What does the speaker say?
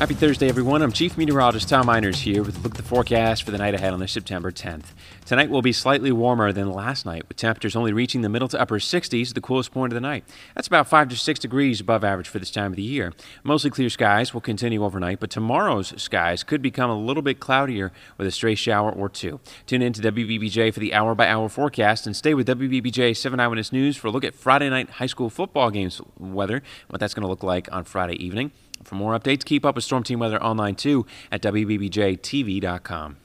Happy Thursday, everyone. I'm Chief Meteorologist Tom Miners here with a look at the forecast for the night ahead on this September 10th. Tonight will be slightly warmer than last night, with temperatures only reaching the middle to upper 60s, the coolest point of the night. That's about 5 to 6 degrees above average for this time of the year. Mostly clear skies will continue overnight, but tomorrow's skies could become a little bit cloudier with a stray shower or two. Tune in to WBBJ for the hour by hour forecast and stay with WBBJ 7 Eyewitness News for a look at Friday night high school football games weather, what that's going to look like on Friday evening. For more updates, keep up with Storm Team Weather online too at WBBJTV.com.